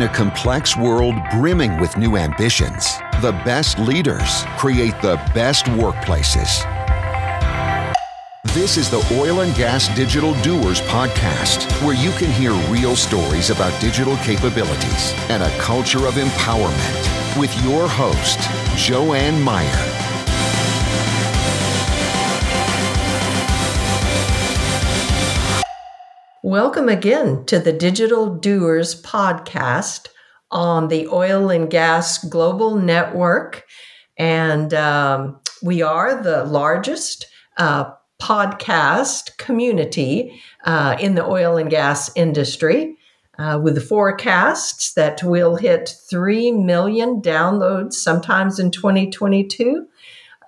In a complex world brimming with new ambitions, the best leaders create the best workplaces. This is the Oil and Gas Digital Doers podcast, where you can hear real stories about digital capabilities and a culture of empowerment with your host, Joanne Meyer. Welcome again to the Digital Doers podcast on the Oil and Gas Global Network. And um, we are the largest uh, podcast community uh, in the oil and gas industry. Uh, with the forecasts that we'll hit 3 million downloads sometimes in 2022.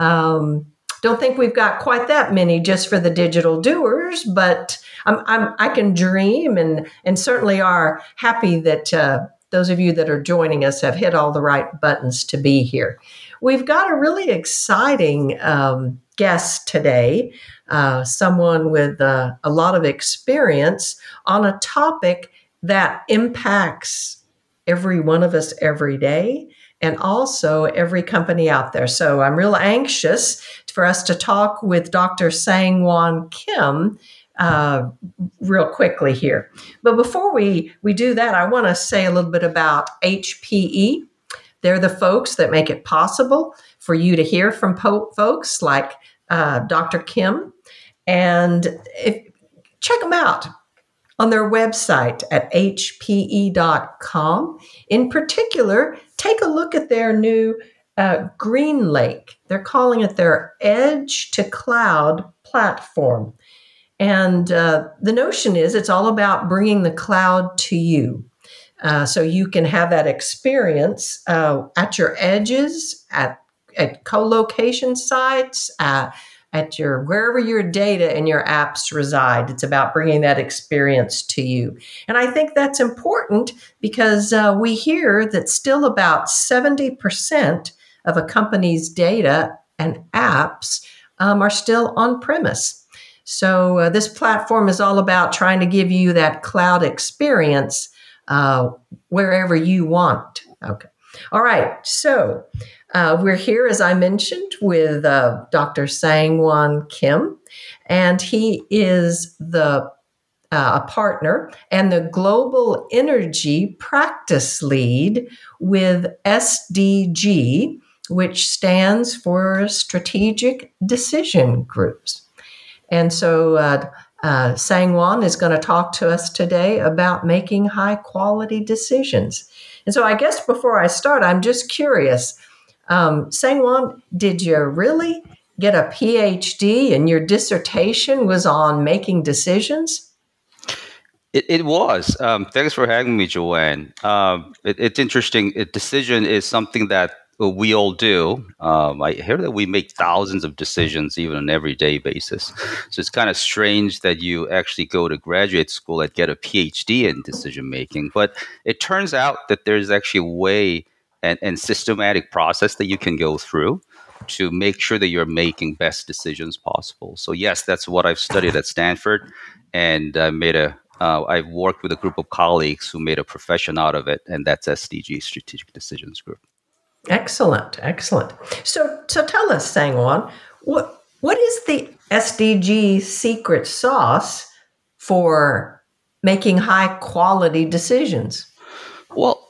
Um, don't think we've got quite that many just for the digital doers, but I'm, I'm, i can dream and, and certainly are happy that uh, those of you that are joining us have hit all the right buttons to be here. We've got a really exciting um, guest today, uh, someone with uh, a lot of experience on a topic that impacts every one of us every day and also every company out there. So I'm real anxious for us to talk with Dr. Sang-Won Kim uh, real quickly here. But before we, we do that, I want to say a little bit about HPE. They're the folks that make it possible for you to hear from po- folks like uh, Dr. Kim. And if, check them out on their website at hpe.com. In particular, take a look at their new uh, GreenLake. They're calling it their Edge to Cloud platform. And uh, the notion is it's all about bringing the cloud to you. Uh, so you can have that experience uh, at your edges, at, at co location sites, uh, at your wherever your data and your apps reside. It's about bringing that experience to you. And I think that's important because uh, we hear that still about 70% of a company's data and apps um, are still on premise. So, uh, this platform is all about trying to give you that cloud experience uh, wherever you want. Okay. All right. So, uh, we're here, as I mentioned, with uh, Dr. Sang-Won Kim, and he is the uh, a partner and the global energy practice lead with SDG, which stands for Strategic Decision Groups. And so uh, uh, is going to talk to us today about making high quality decisions. And so I guess before I start, I'm just curious. Um, did you really get a PhD and your dissertation was on making decisions? It, it was. Um, thanks for having me, Joanne. Um, it, it's interesting. A decision is something that we all do. Um, I hear that we make thousands of decisions even on an everyday basis. So it's kind of strange that you actually go to graduate school and get a PhD in decision making. But it turns out that there's actually a way and, and systematic process that you can go through to make sure that you're making best decisions possible. So yes, that's what I've studied at Stanford, and I made a uh, I've worked with a group of colleagues who made a profession out of it, and that's SDG Strategic Decisions Group. Excellent, excellent. So, so tell us, Sang-Won, what what is the SDG secret sauce for making high quality decisions? Well,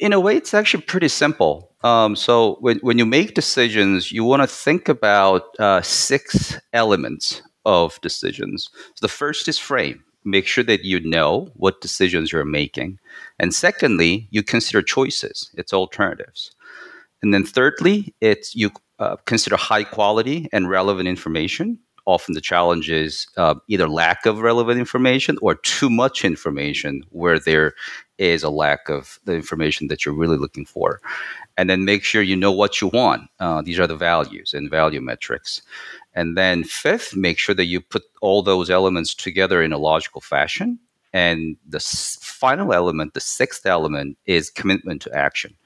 in a way, it's actually pretty simple. Um, so, when, when you make decisions, you want to think about uh, six elements of decisions. So the first is frame. Make sure that you know what decisions you're making. And secondly, you consider choices, its alternatives. And then thirdly, it's you uh, consider high quality and relevant information. Often the challenge is uh, either lack of relevant information or too much information where there is a lack of the information that you're really looking for. And then make sure you know what you want. Uh, these are the values and value metrics. And then fifth, make sure that you put all those elements together in a logical fashion. And the s- final element, the sixth element, is commitment to action.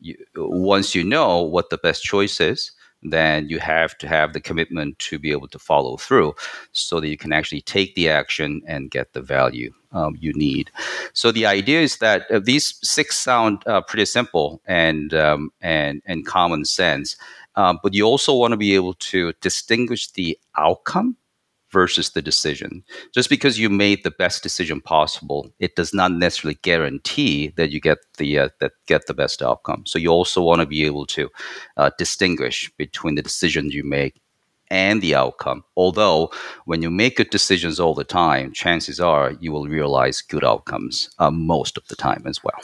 You, once you know what the best choice is, then you have to have the commitment to be able to follow through so that you can actually take the action and get the value um, you need. So the idea is that uh, these six sound uh, pretty simple and, um, and, and common sense, uh, but you also want to be able to distinguish the outcome versus the decision. Just because you made the best decision possible, it does not necessarily guarantee that you get the uh, that get the best outcome. So you also want to be able to uh, distinguish between the decisions you make and the outcome. Although when you make good decisions all the time, chances are you will realize good outcomes uh, most of the time as well.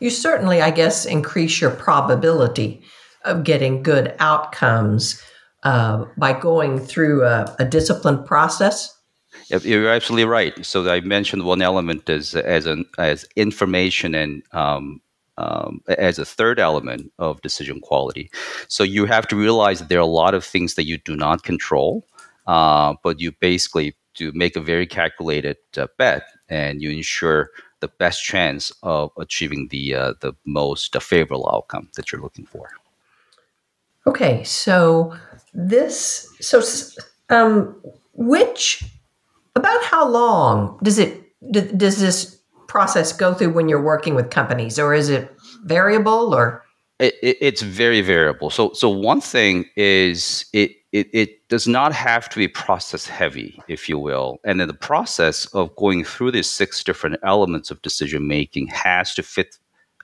You certainly, I guess, increase your probability of getting good outcomes uh, by going through a, a disciplined process? You're absolutely right. So I mentioned one element as as an as information and um, um, as a third element of decision quality. So you have to realize that there are a lot of things that you do not control, uh, but you basically to make a very calculated uh, bet, and you ensure the best chance of achieving the uh, the most favorable outcome that you're looking for. Okay, so this so um, which about how long does it does this process go through when you're working with companies, or is it variable or? It, it, it's very variable. So, so one thing is it, it, it does not have to be process heavy, if you will. And then the process of going through these six different elements of decision making has to fit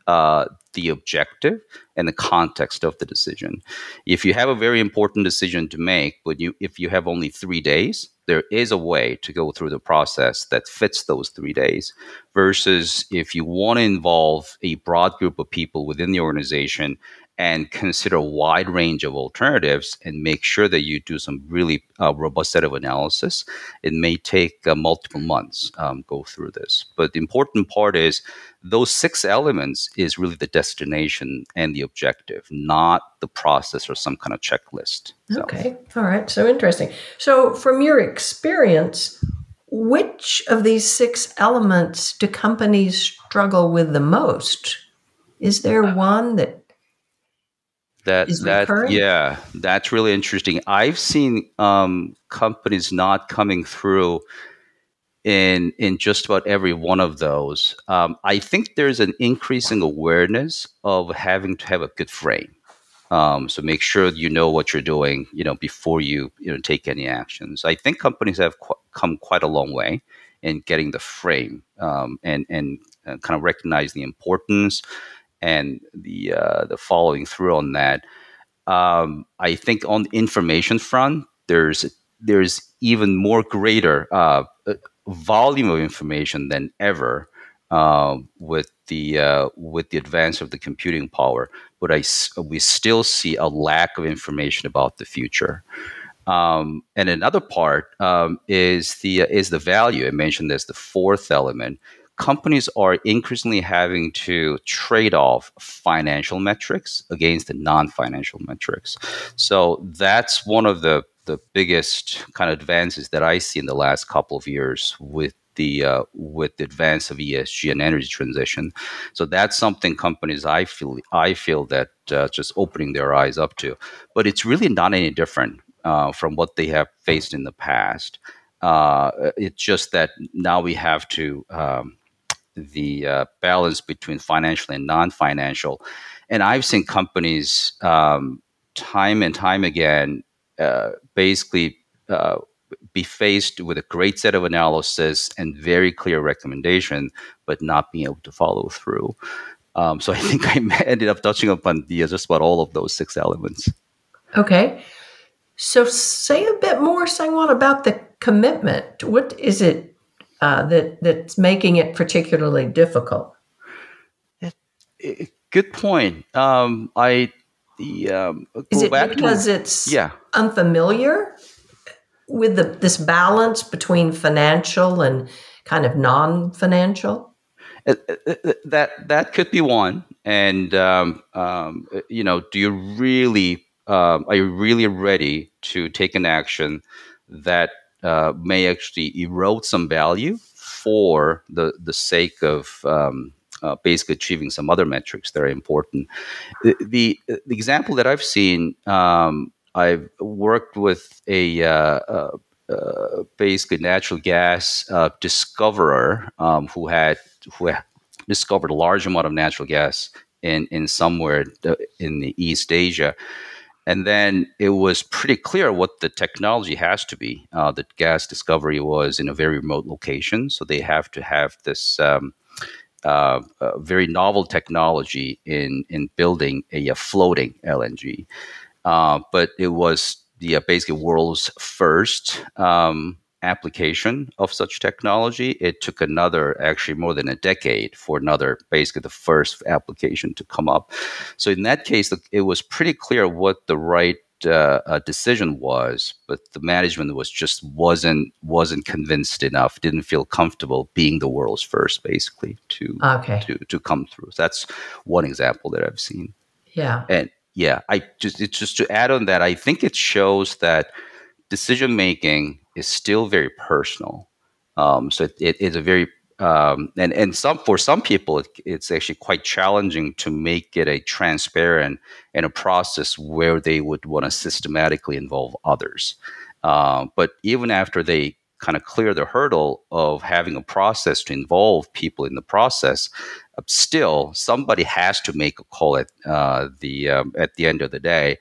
uh, the objective and the context of the decision. If you have a very important decision to make, but you if you have only three days, there is a way to go through the process that fits those three days. Versus if you want to involve a broad group of people within the organization and consider a wide range of alternatives and make sure that you do some really uh, robust set of analysis. It may take uh, multiple months um, go through this, but the important part is those six elements is really the destination and the objective, not the process or some kind of checklist. So. Okay, all right. So interesting. So from your experience, which of these six elements do companies struggle with the most? Is there uh, one that that that yeah that's really interesting. I've seen um, companies not coming through in in just about every one of those. Um, i think there's an increasing awareness of having to have a good frame. Um, so make sure you know what you're doing you know before you you know take any actions. I think companies have qu- come quite a long way in getting the frame um, and and uh, kind of recognize the importance and the uh, the following through on that. Um, I think on the information front, there's there's even more greater uh, uh volume of information than ever uh, with the uh, with the advance of the computing power. But I we still see a lack of information about the future. Um, and another part um, is the is the value. I mentioned this, the fourth element companies are increasingly having to trade off financial metrics against the non-financial metrics. So that's one of the the biggest kind of advances that I see in the last couple of years with the uh, with the advance of ESG and energy transition. So that's something companies I feel I feel that uh, just opening their eyes up to. But it's really not any different uh, from what they have faced in the past. Uh, it's just that now we have to um, the uh, balance between financial and non-financial. And I've seen companies um, time and time again uh, basically uh, be faced with a great set of analysis and very clear recommendation, but not being able to follow through. Um, so I think I ended up touching upon the, just about all of those six elements. Okay. So say a bit more, Sangwon, about the commitment. What is it uh, that that's making it particularly difficult? good point. Um, I the um, is it because to, it's yeah. unfamiliar with the, this balance between financial and kind of non-financial? that that could be one. And um, um, you know, do you really um, are you really ready to take an action that uh, may actually erode some value for the the sake of um, uh, basically achieving some other metrics that are important. The, the, the example that I've seen um, I've worked with a uh, uh, uh, basically natural gas uh, discoverer um, who had who discovered a large amount of natural gas in in somewhere in the East Asia. And then it was pretty clear what the technology has to be. Uh, the gas discovery was in a very remote location, so they have to have this um, uh, very novel technology in in building a, a floating LNG. Uh, but it was the uh, basically world's first um, application of such technology. It took another, actually more than a decade, for another, basically the first application to come up. So in that case, it was pretty clear what the right uh, uh, decision was, but the management was just wasn't wasn't convinced enough, didn't feel comfortable being the world's first, basically to okay. to to come through. So that's one example that I've seen. Yeah, and yeah, I just it's just to add on that, I think it shows that decision making is still very personal. Um, so it, is a very um, and and some for some people it, it's actually quite challenging to make it a transparent and a process where they would want to systematically involve others. Uh, but even after they kind of clear the hurdle of having a process to involve people in the process, uh, still somebody has to make a call at uh, the um, at the end of the day,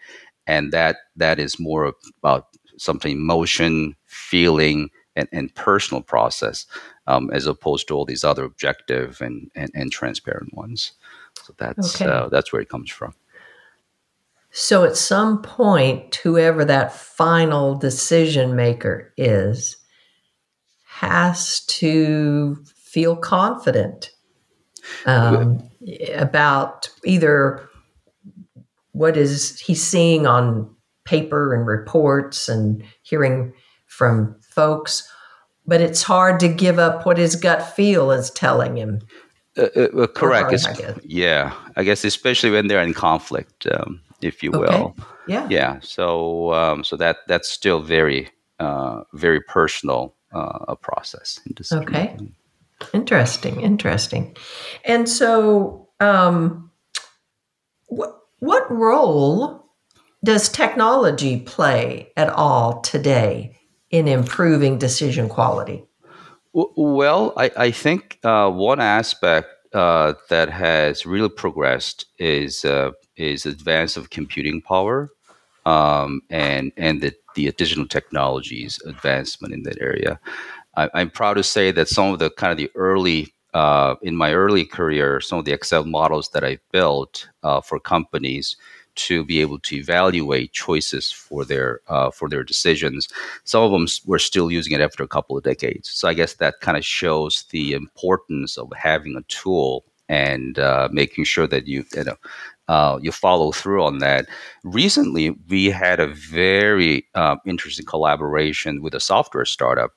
and that that is more about something emotion, feeling, and, and personal process, um, as opposed to all these other objective and and, and transparent ones. So that's okay. uh, that's where it comes from. So at some point, whoever that final decision maker is has to feel confident um, about either what is he seeing on paper and reports and hearing from folks, but it's hard to give up what his gut feel is telling him. Uh, uh, correct. I yeah, I guess especially when they're in conflict, um, if you will. Okay. Yeah. Yeah. So, um, so that that's still very, uh, very personal uh, a process. okay. Interesting. Interesting. And so, um, what what role does technology play at all today in improving decision quality? Well, I, I think uh, one aspect uh, that has really progressed is uh, is advance of computing power um, and and the, the additional technologies advancement in that area. I, am proud to say that some of the kind of the early uh, in my early career, some of the Excel models that I built uh, for companies to be able to evaluate choices for their uh, for their decisions. Some of them were still using it after a couple of decades. So I guess that kind of shows the importance of having a tool and uh, making sure that you you know uh, you follow through on that. Recently, we had a very uh, interesting collaboration with a software startup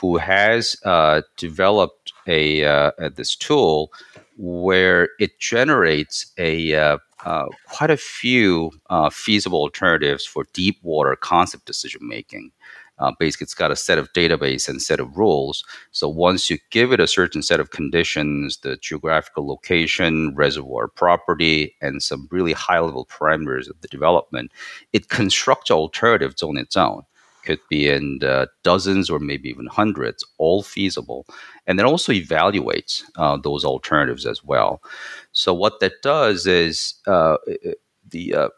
who has uh, developed a uh, this tool where it generates a uh, uh, quite a few feasible alternatives for deep water concept decision making. Uh, basically, it's got a set of database and set of rules. So once you give it a certain set of conditions, the geographical location, reservoir property, and some really high-level parameters of the development, it constructs alternatives on its own. Could be in dozens or maybe even hundreds, all feasible, and then also evaluates uh, those alternatives as well. So what that does is uh, the uh,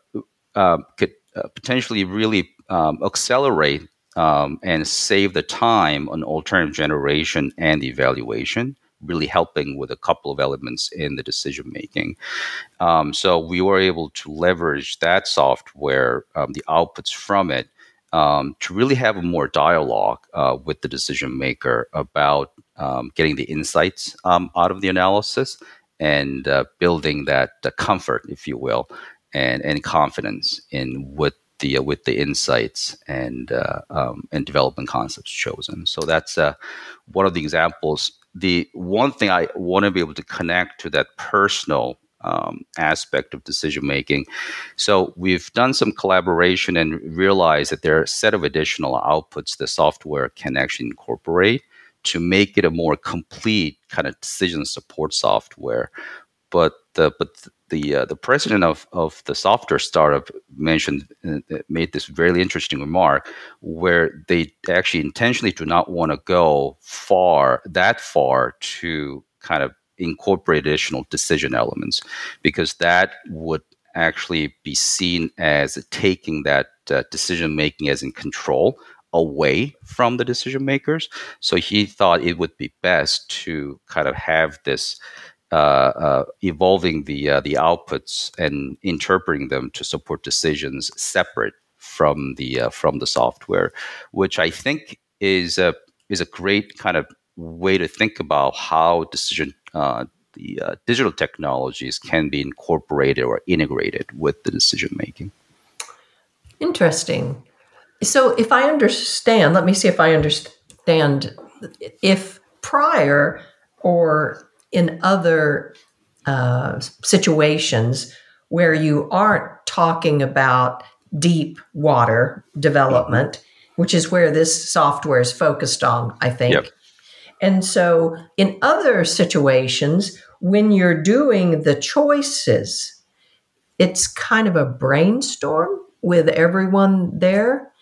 um, could uh, potentially really um, accelerate um, and save the time on alternative generation and evaluation, really helping with a couple of elements in the decision making. Um, so we were able to leverage that software, um, the outputs from it, um, to really have a more dialogue uh, with the decision maker about um, getting the insights um, out of the analysis and uh, building that comfort, if you will, and, and confidence in what the uh, with the insights and uh, um, and development concepts chosen. So that's uh, one of the examples. The one thing I want to be able to connect to that personal um, aspect of decision making. So we've done some collaboration and realized that there are a set of additional outputs the software can actually incorporate to make it a more complete kind of decision support software but the but the uh, the president of, of the software startup mentioned uh, made this very interesting remark where they actually intentionally do not want to go far that far to kind of incorporate additional decision elements because that would actually be seen as taking that uh, decision making as in control away from the decision makers. So he thought it would be best to kind of have this uh, uh, evolving the uh, the outputs and interpreting them to support decisions separate from the uh, from the software, which I think is a is a great kind of way to think about how decision uh, the uh, digital technologies can be incorporated or integrated with the decision making. Interesting. So, if I understand, let me see if I understand. If prior or in other uh, situations where you aren't talking about deep water development, mm-hmm. which is where this software is focused on, I think. Yep. And so, in other situations, when you're doing the choices, it's kind of a brainstorm with everyone there.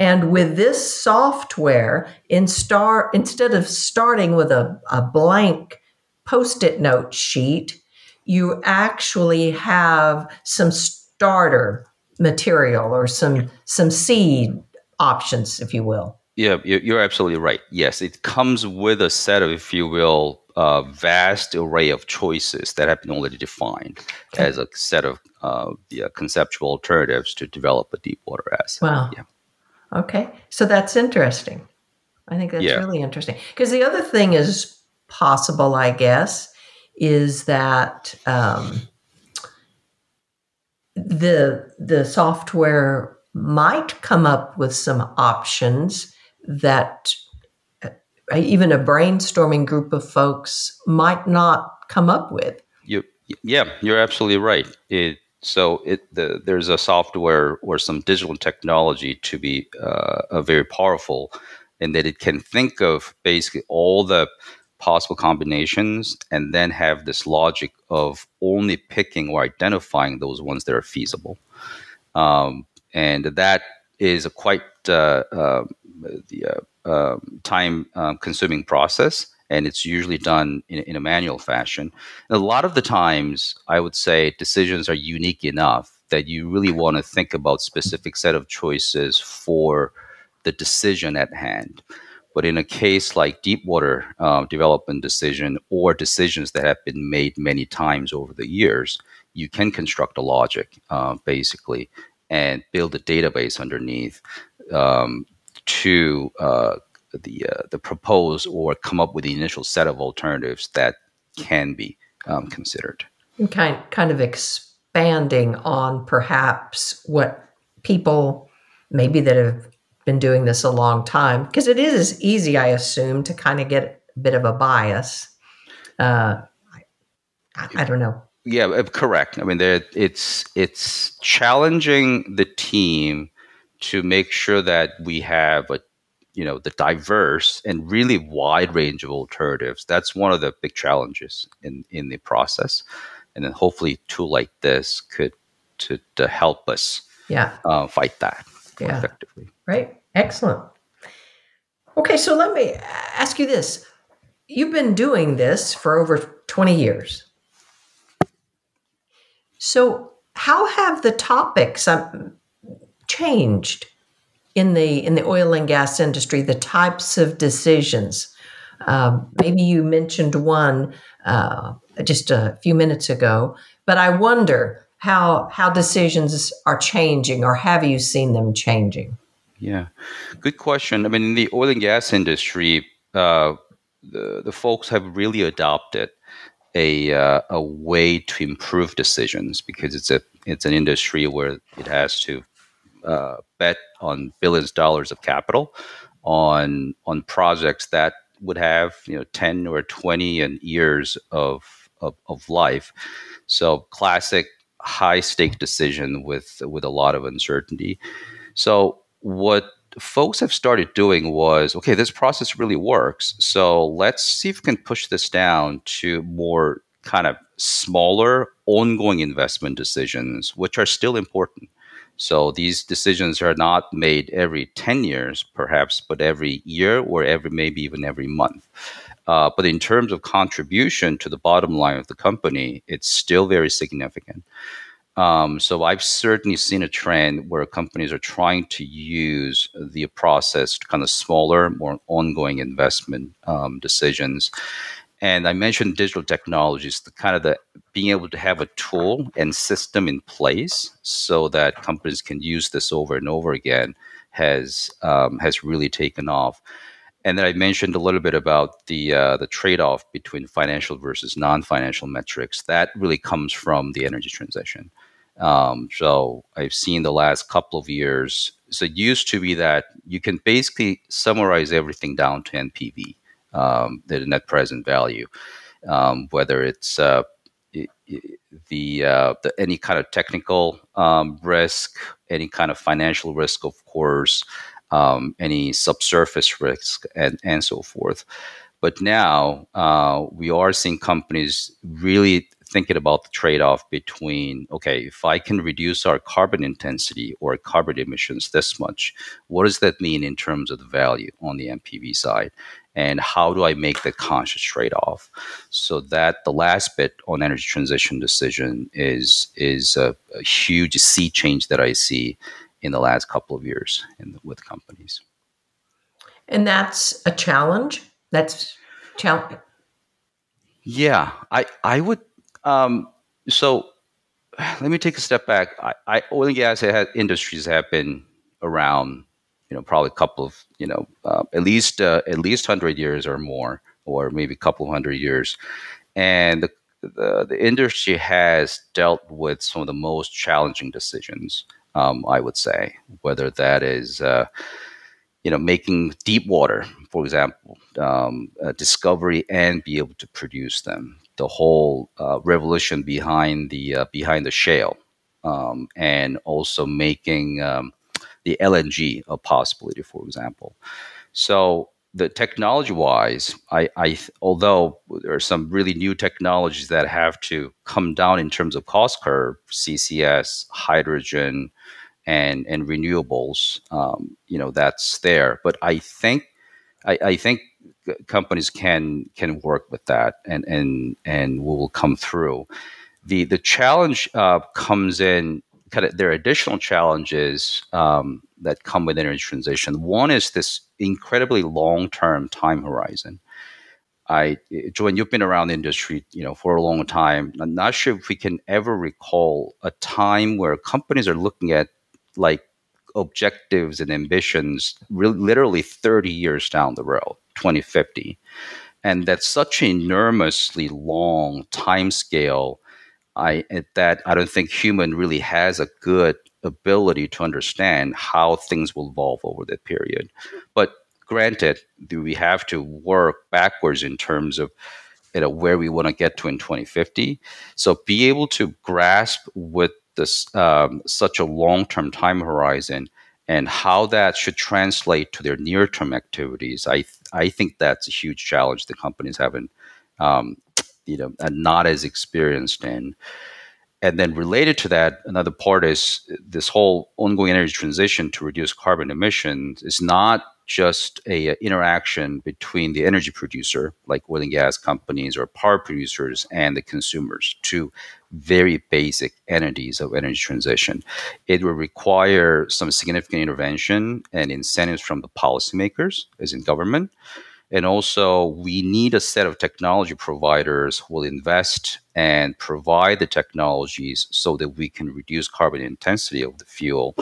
And with this software, in star, instead of starting with a, a blank post it note sheet, you actually have some starter material or some, some seed options, if you will. Yeah, you're absolutely right. Yes, it comes with a set of, if you will, a vast array of choices that have been already defined okay. as a set of uh, the, uh, conceptual alternatives to develop a deep water asset. Wow. Yeah. Okay. So that's interesting. I think that's yeah. really interesting. Because the other thing is possible, I guess, is that um, the the software might come up with some options that uh, even a brainstorming group of folks might not come up with. You, yeah, you're absolutely right. It so it the, there's a software or some digital technology to be uh, very powerful in that it can think of basically all the possible combinations and then have this logic of only picking or identifying those ones that are feasible. Um, and that is a quite uh, uh, the uh, um, time um, consuming process and it's usually done in, in a manual fashion. And a lot of the times, I would say decisions are unique enough that you really want to think about specific set of choices for the decision at hand. But in a case like deep water uh, development decision or decisions that have been made many times over the years, you can construct a logic uh, basically and build a database underneath um, to uh, the uh, the propose or come up with the initial set of alternatives that can be um, considered. And kind kind of expanding on perhaps what people maybe that have been doing this a long time because it is easy, I assume, to kind of get a bit of a bias. Uh, I, I don't know. Yeah, uh, correct. I mean, it's it's challenging the team to make sure that we have a you know the diverse and really wide range of alternatives. That's one of the big challenges in in the process. And then hopefully a tool like this could to, to help us yeah. uh, fight that yeah. effectively. Right. Excellent. Okay so let me ask you this. You've been doing this for over 20 years. So how have the topics um, changed in the in the oil and gas industry, the types of decisions. Um, maybe you mentioned one uh, just a few minutes ago, but I wonder how how decisions are changing, or have you seen them changing? Yeah, good question. I mean, in the oil and gas industry, uh, the the folks have really adopted a uh, a way to improve decisions because it's a it's an industry where it has to uh, bet on billions of dollars of capital on on projects that would have you know 10 or 20 and years of, of, of life. So classic high stake decision with with a lot of uncertainty. So what folks have started doing was okay this process really works. So let's see if we can push this down to more kind of smaller, ongoing investment decisions, which are still important. So these decisions are not made every 10 years, perhaps, but every year or every maybe even every month. Uh, but in terms of contribution to the bottom line of the company, it's still very significant. Um, so I've certainly seen a trend where companies are trying to use the process to kind of smaller, more ongoing investment um, decisions. And I mentioned digital technologies, the kind of the being able to have a tool and system in place so that companies can use this over and over again has um, has really taken off. And then I mentioned a little bit about the uh, the trade off between financial versus non financial metrics. That really comes from the energy transition. Um, so I've seen the last couple of years. So it used to be that you can basically summarize everything down to NPV, um, the net present value, um, whether it's uh, the, uh, the, any kind of technical um, risk, any kind of financial risk, of course, um, any subsurface risk, and and so forth. But now uh, we are seeing companies really thinking about the trade-off between okay if i can reduce our carbon intensity or carbon emissions this much what does that mean in terms of the value on the npv side and how do i make the conscious trade-off? So that the last bit on energy transition decision is is a, a huge sea change that i see in the last couple of years in, with companies. And that's a challenge? That's challenge yeah i i would um, so let me take a step back. I, I oil and gas industries have been around, you know, probably a couple of, you know, uh, at least uh, at least hundred years or more, or maybe a couple hundred years, and the, the, the industry has dealt with some of the most challenging decisions. Um, I would say, whether that is uh, you know, making deep water, for example, um, discovery and be able to produce them. The whole uh, revolution behind the uh, behind the shale, um, and also making um, the LNG a possibility, for example. So the technology wise, I, I although there are some really new technologies that have to come down in terms of cost curve, CCS, hydrogen, and and renewables, um, you know, that's there. But I think I, I, think companies can can work with that, and and and will come through. The the challenge uh, comes in. Kind of, there are additional challenges um, that come with energy transition. One is this incredibly long term time horizon. I, Joanne, you've been around the industry, you know, for a long time. I'm not sure if we can ever recall a time where companies are looking at like objectives and ambitions re- literally 30 years down the road 2050 and that's such an enormously long time scale I, that I don't think human really has a good ability to understand how things will evolve over that period. But granted, do we have to work backwards in terms of you know where we want to get to in 2050? So be able to grasp with this um, such a long-term time horizon and how that should translate to their near-term activities, I th- I think that's a huge challenge the companies haven't, um, you know, not as experienced in. And then related to that, another part is this whole ongoing energy transition to reduce carbon emissions is not just a, a, interaction between the energy producer, like oil and gas companies or power producers, and the consumers, two very basic entities of energy transition. It will require some significant intervention and incentives from the policymakers, as in government. And also, we need a set of technology providers who will invest and provide the technologies so that we can reduce carbon intensity of the fuel.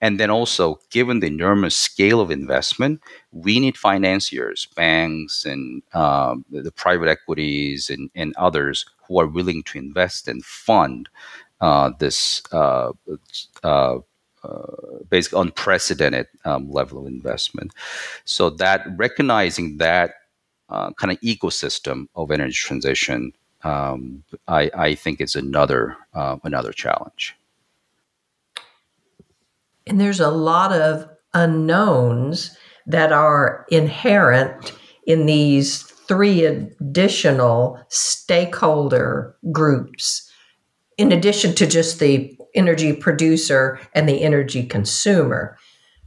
And then also, given the enormous scale of investment, we need financiers, banks, and um, the private equities and, and others who are willing to invest and fund uh, this uh, uh, basically unprecedented um, level of investment. So that recognizing that uh, kind of ecosystem of energy transition, um, I, I, think is another uh, another challenge. And there's a lot of unknowns that are inherent in these three additional stakeholder groups in addition to just the energy producer and the energy consumer.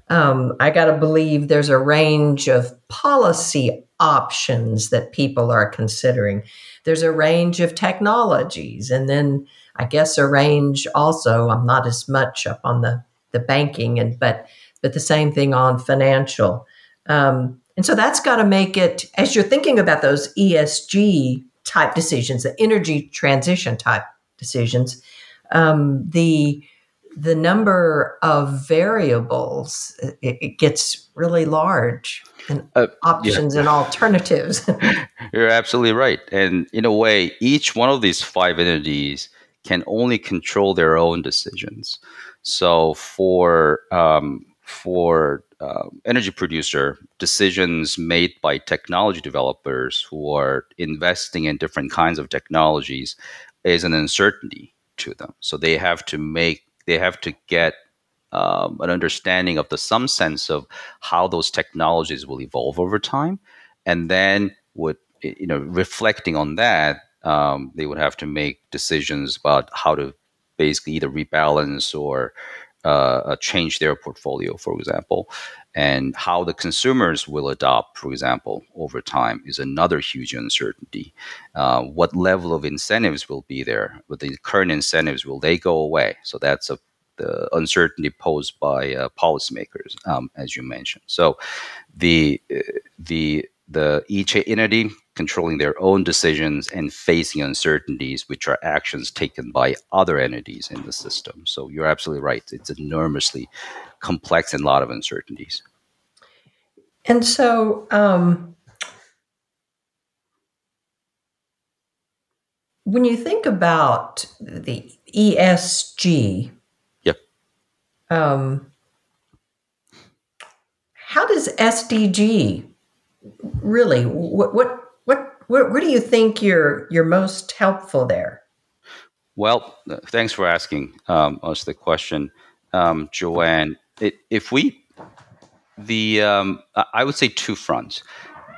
Um, I got to believe there's a range of policy options that people are considering. There's a range of technologies, and then I guess a range also. I'm not as much up on the the banking, and but but the same thing on financial. Um, and so that's got to make it as you're thinking about those ESG type decisions, the energy transition type decisions. Um, the the number of variables it, it gets really large and uh, options yeah. and alternatives. You're absolutely right. And in a way, each one of these five entities can only control their own decisions. So for um, for uh, energy producer, decisions made by technology developers who are investing in different kinds of technologies is an uncertainty to them. So they have to make they have to get um, an understanding of the some sense of how those technologies will evolve over time, and then would you know reflecting on that, um, they would have to make decisions about how to basically either rebalance or uh, uh change their portfolio, for example. And how the consumers will adopt, for example, over time is another huge uncertainty. Uh, what level of incentives will be there? With the current incentives, will they go away? So that's a the uncertainty posed by uh, policymakers, um, as you mentioned. So, the uh, the the each entity controlling their own decisions and facing uncertainties, which are actions taken by other entities in the system. So you're absolutely right; it's enormously complex and a lot of uncertainties. And so. Um, when you think about the ESG, um, how does SDG really? What what what where, where do you think you're you're most helpful there? Well, thanks for asking um, us the question, um, Joanne. It, if we the um, I would say two fronts.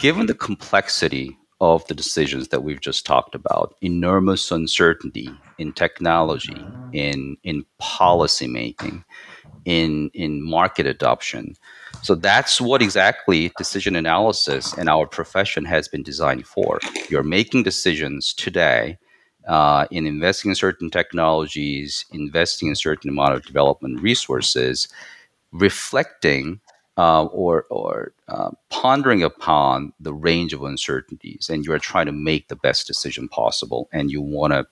Given the complexity of the decisions that we've just talked about, enormous uncertainty in technology, in in policy making, in in market adoption. So that's what exactly decision analysis and our profession has been designed for. You're making decisions today uh, in investing in certain technologies, investing in certain amount of development resources, reflecting uh, or or uh, pondering upon the range of uncertainties, and you are trying to make the best decision possible, and you want to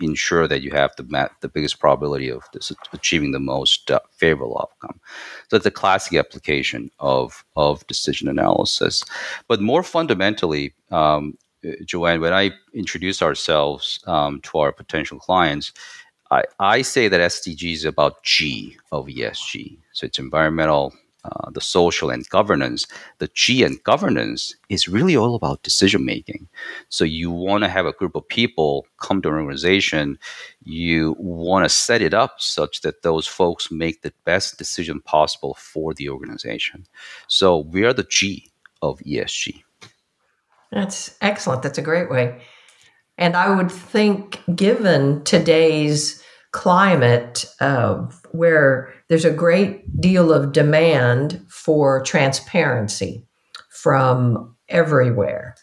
ensure that you have the the biggest probability of this, achieving the most uh, favorable outcome. So it's a classic application of of decision analysis. But more fundamentally, um, Joanne, when I introduce ourselves um, to our potential clients, I, I say that SDG is about G of ESG. So it's environmental, uh, the social and governance, the G and governance is really all about decision making. So you want to have a group of people come to an organization. You want to set it up such that those folks make the best decision possible for the organization. So we are the G of ESG. That's excellent. That's a great way. And I would think, given today's climate where there's a great deal of demand for transparency from everywhere,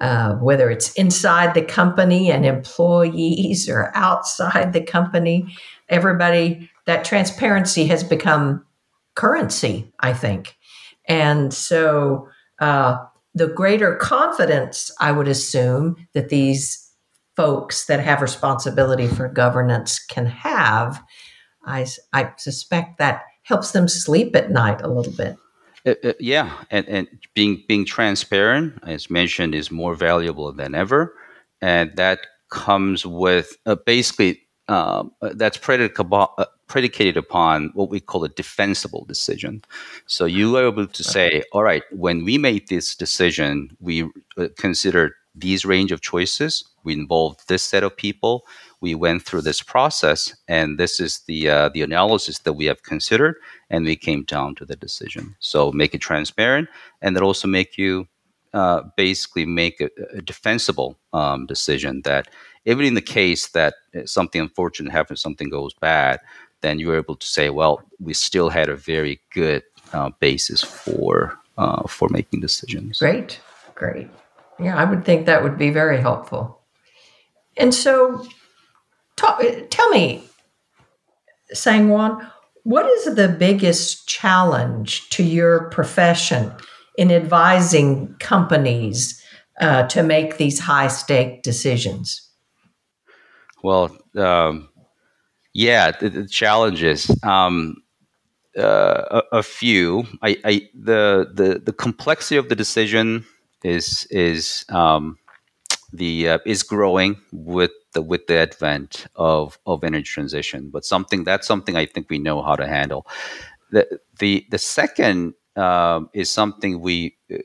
uh, whether it's inside the company and employees or outside the company. Everybody, that transparency has become currency, I think. And so uh, the greater confidence, I would assume, that these folks that have responsibility for governance can have, I, I suspect that helps them sleep at night a little bit. Uh, uh, yeah, and, and being being transparent, as mentioned, is more valuable than ever, and that comes with uh, basically um, uh, that's predicated upon, uh, predicated upon what we call a defensible decision. So you are able to say, all right, when we made this decision, we uh, considered these range of choices. We involved this set of people. We went through this process, and this is the uh, the analysis that we have considered, and we came down to the decision. So make it transparent, and that also make you uh, basically make a, a defensible um, decision that even in the case that something unfortunate happens, something goes bad, then you're able to say, well, we still had a very good uh, basis for uh, for making decisions. Great, great. Yeah, I would think that would be very helpful. And so, talk, tell me, Sangwon, what is the biggest challenge to your profession in advising companies uh, to make these high stake decisions? Well, um, yeah, the, the challenges. Um, uh, a, a, few. I, I, the the the complexity of the decision is is um, the uh, is growing with the with the advent of of energy transition. But something that's something I think we know how to handle. The the the second um, is something we uh,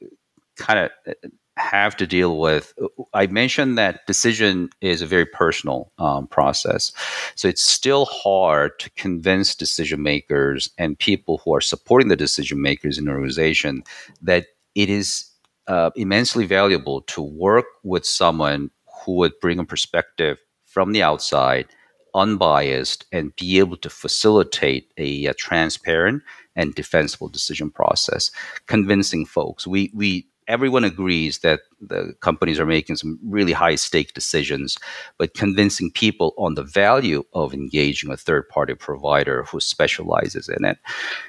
kind of uh, have to deal with. I mentioned that decision is a very personal um, process. So it's still hard to convince decision makers and people who are supporting the decision makers in an organization that it is uh, immensely valuable to work with someone who would bring a perspective from the outside, unbiased, and be able to facilitate a, a transparent and defensible decision process, convincing folks. We we everyone agrees that the companies are making some really high stake decisions, but convincing people on the value of engaging a third party provider who specializes in it.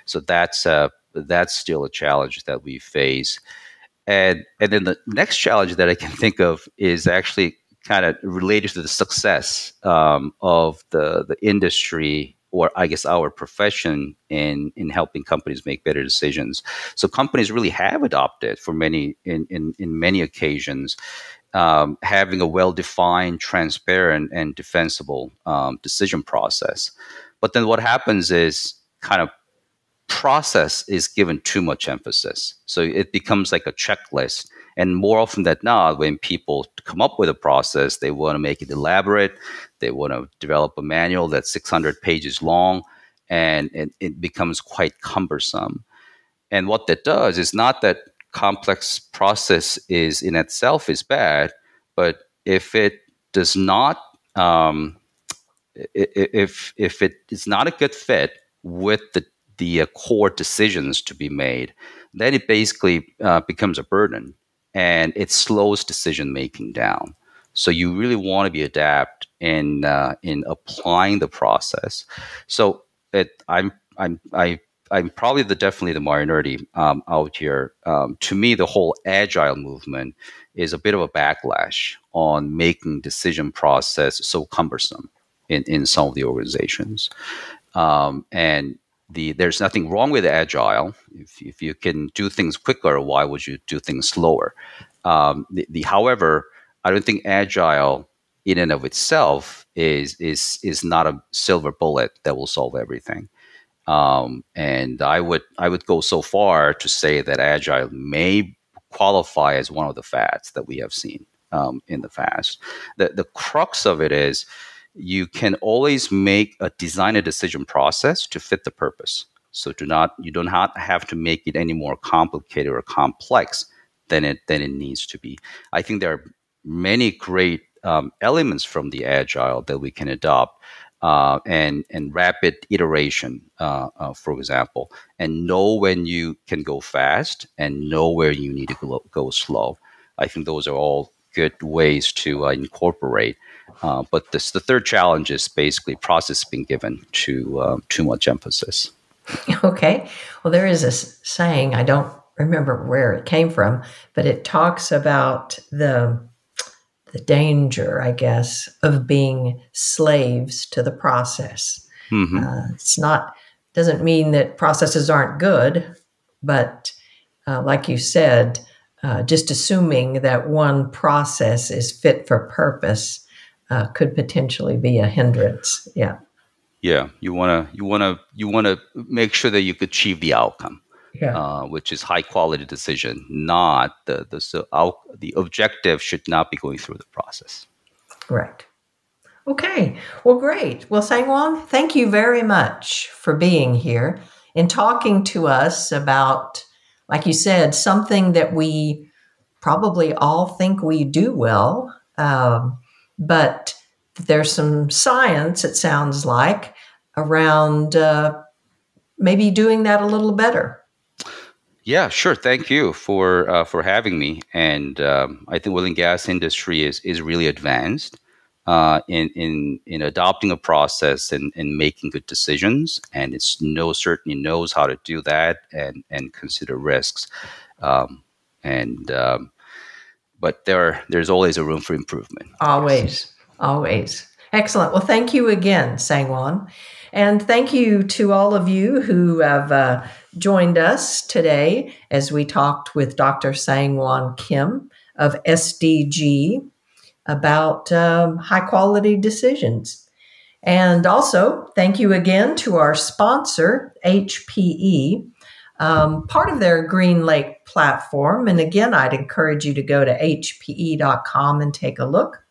So that's uh, that's still a challenge that we face. And and then the next challenge that I can think of is actually kind of related to the success um, of the the industry or I guess our profession in in helping companies make better decisions. So companies really have adopted for many in in, in many occasions. Um, having a well-defined, transparent, and defensible um, decision process, but then what happens is kind of process is given too much emphasis. So it becomes like a checklist. And more often than not, when people come up with a process, they want to make it elaborate. They want to develop a manual that's 600 pages long, and, and it becomes quite cumbersome. And what that does is not that complex process is in itself is bad, but if it does not, um, if if it is not a good fit with the the uh, core decisions to be made, then it basically uh, becomes a burden and it slows decision making down. So you really want to be adept in uh, in applying the process. So it, I'm I'm I I'm probably the definitely the minority um, out here. Um, to me, the whole agile movement is a bit of a backlash on making decision process so cumbersome in, in some of the organizations. Um, and the there's nothing wrong with agile. If, if you can do things quicker, why would you do things slower? Um, the, the, however, I don't think agile in and of itself is is is not a silver bullet that will solve everything. Um, and I would I would go so far to say that agile may qualify as one of the fads that we have seen um, in the past. The the crux of it is you can always make a design a decision process to fit the purpose. So do not you do not have to make it any more complicated or complex than it than it needs to be. I think there are many great um, elements from the agile that we can adopt. Uh, and and rapid iteration, uh, uh, for example, and know when you can go fast and know where you need to go, go slow. I think those are all good ways to uh, incorporate uh, but this, the third challenge is basically process being given to uh, too much emphasis. Okay. Well, there is a saying, I don't remember where it came from, but it talks about the the danger, I guess, of being slaves to the process. Mm-hmm. Uh, it's not doesn't mean that processes aren't good, but uh, like you said, uh, just assuming that one process is fit for purpose uh, could potentially be a hindrance. Yeah. Yeah, you want to you want to you want to make sure that you achieve the outcome, yeah. uh, which is high quality decision. Not the the so out, the objective should not be going through the process. Right. Okay. Well, great. Well, Sangwon, thank you very much for being here and talking to us about, like you said, something that we probably all think we do well, um, but there's some science, it sounds like, around uh, maybe doing that a little better. Yeah, sure. Thank you for uh, for having me. And um, I think oil and gas industry is is really advanced uh, in in in adopting a process and, and making good decisions. And it's no certainly knows how to do that and and consider risks. Um, and um, but there there's always a room for improvement. Always, always. Excellent. Well, thank you again, Sangwon. And thank you to all of you who have uh, joined us today as we talked with Dr. Sangwon Kim of SDG about um, high quality decisions. And also, thank you again to our sponsor, HPE, um, part of their GreenLake platform. And again, I'd encourage you to go to hpe.com and take a look.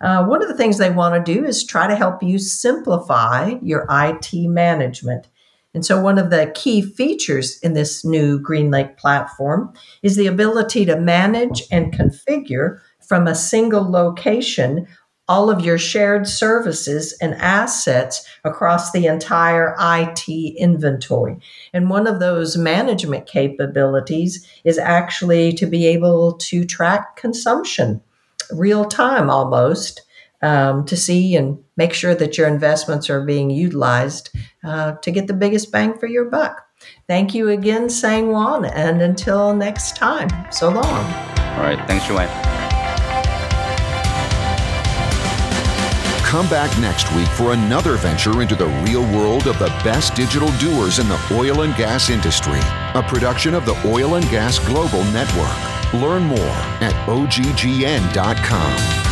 Uh, one of the things they want to do is try to help you simplify your IT management. And so, one of the key features in this new GreenLake platform is the ability to manage and configure from a single location all of your shared services and assets across the entire IT inventory. And one of those management capabilities is actually to be able to track consumption real time almost um, to see and make sure that your investments are being utilized uh, to get the biggest bang for your buck. Thank you again, Sangwon, and until next time, so long. All right. Thanks, Joanne. Come back next week for another venture into the real world of the best digital doers in the oil and gas industry, a production of the Oil and Gas Global Network. Learn more at oggn.com.